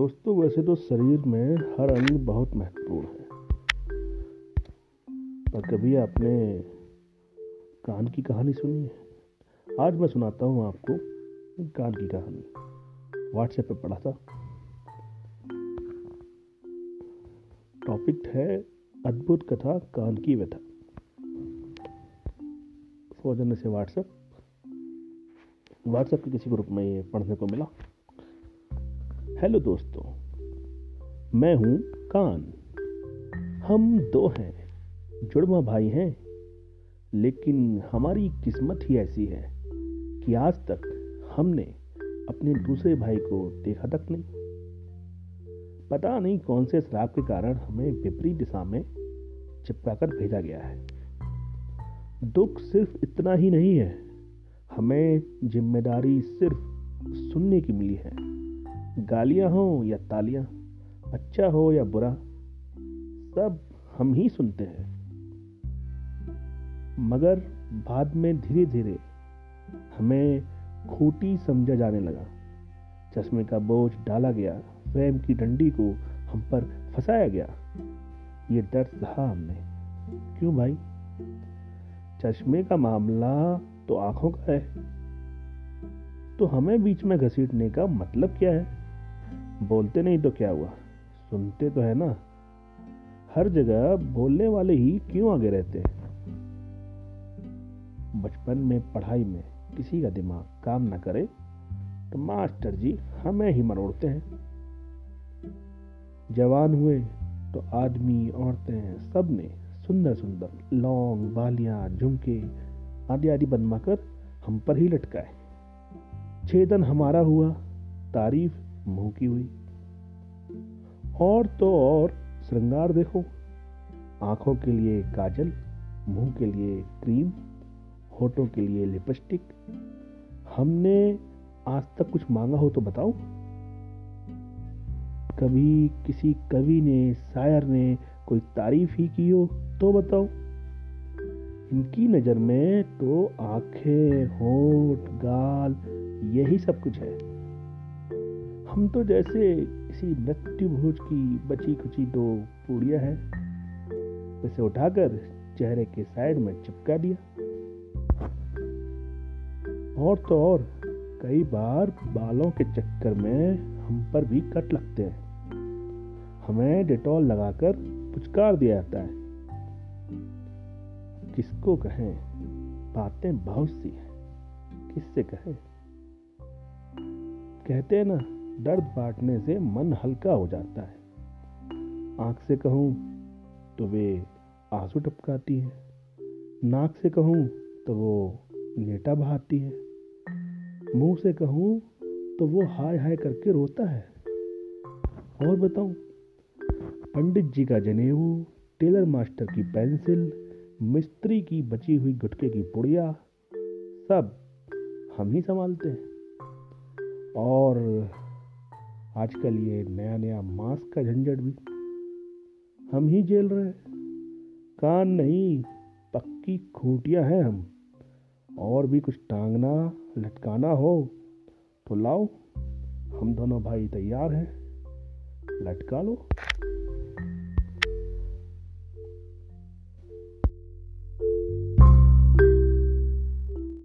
दोस्तों, वैसे तो शरीर में हर अंग बहुत महत्वपूर्ण है। पर कभी आपने कान की कहानी सुनी है? आज मैं सुनाता हूँ आपको कान की कहानी। व्हाट्सएप पे पढ़ा था। टॉपिक है, अद्भुत कथा कान की व्यथा। फौजन से व्हाट्सएप व्हाट्सएप के किसी ग्रुप में ये पढ़ने को मिला। हेलो दोस्तों। मैं हूँ कान। हम दो हैं। जुड़वा भाई हैं, लेकिन हमारी किस्मत ही ऐसी है कि आज तक हमने अपने दूसरे भाई को देखा तक नहीं। पता नहीं कौन से श्राप के कारण हमें विपरीत दिशा में चिपकाकर भेजा गया है। दुख सिर्फ़ इतना ही नहीं है। हमें ज़िम्मेदारी सिर्फ़ सुनने की मिली है। गालियाँ हो या तालियाँ अच्छा हो या बुरा, सब हम ही सुनते हैं। मगर बाद में धीरे धीरे हमें खोटी समझा जाने लगा। चश्मे का बोझ डाला गया प्रेम की डंडी को हम पर फंसाया गया। ये डर सहा हमने। क्यों भाई? चश्मे का मामला तो आँखों का है। तो हमें बीच में घसीटने का मतलब क्या है? बोलते नहीं तो क्या हुआ? सुनते तो है ना। हर जगह बोलने वाले ही क्यों आगे रहते हैं? बचपन में, पढ़ाई में किसी का दिमाग काम ना करे तो मास्टर जी हमें ही मरोड़ते हैं। जवान हुए तो आदमी, औरतें सबने सुंदर सुंदर लौंग, बालियाँ, झुमके आदि आदि बनवाकर हम पर ही लटकाए। छेदन हमारा हुआ, तारीफ़ मुँह की हुई। और तो और श्रृंगार देखो। आँखों के लिए काजल, मुँह के लिए क्रीम, होठों के लिए लिपस्टिक। हमने आज तक कुछ मांगा हो तो बताओ। कभी किसी कवि ने, शायर ने कोई तारीफ़ ही की हो तो बताओ। इनकी नज़र में तो आँखें, होठ, गाल, यही सब कुछ है। हम तो जैसे इसी मृत्यु भोज की बची खुची दो पूड़िया है। उसे उठाकर चेहरे के साइड में चिपका दिया। और तो और, कई बार बालों के चक्कर में हम पर भी कट लगते हैं। हमें डिटॉल लगाकर पुचकार दिया जाता है। किसको कहें, बातें बहुत सी हैं। किससे कहें? कहते हैं ना दर्द बांटने से मन हल्का हो जाता है। आँख से कहूँ तो वे आँसू टपकाती है। नाक से कहूँ तो वो नेटा बहाती है। मुँह से कहूँ तो वो हाय हाय करके रोता है। और बताऊँ, पंडित जी का जनेऊ, टेलर मास्टर की पेंसिल, मिस्त्री की बची हुई गुटके की पुड़िया, सब हम ही संभालते हैं। और आजकल ये नया नया मास्क का झंझट भी। हम ही झेल रहे हैं। कान नहीं, पक्की खूंटियाँ हैं हम। और भी कुछ टांगना, लटकाना हो तो लाओ। हम दोनों भाई तैयार हैं। लटका लो।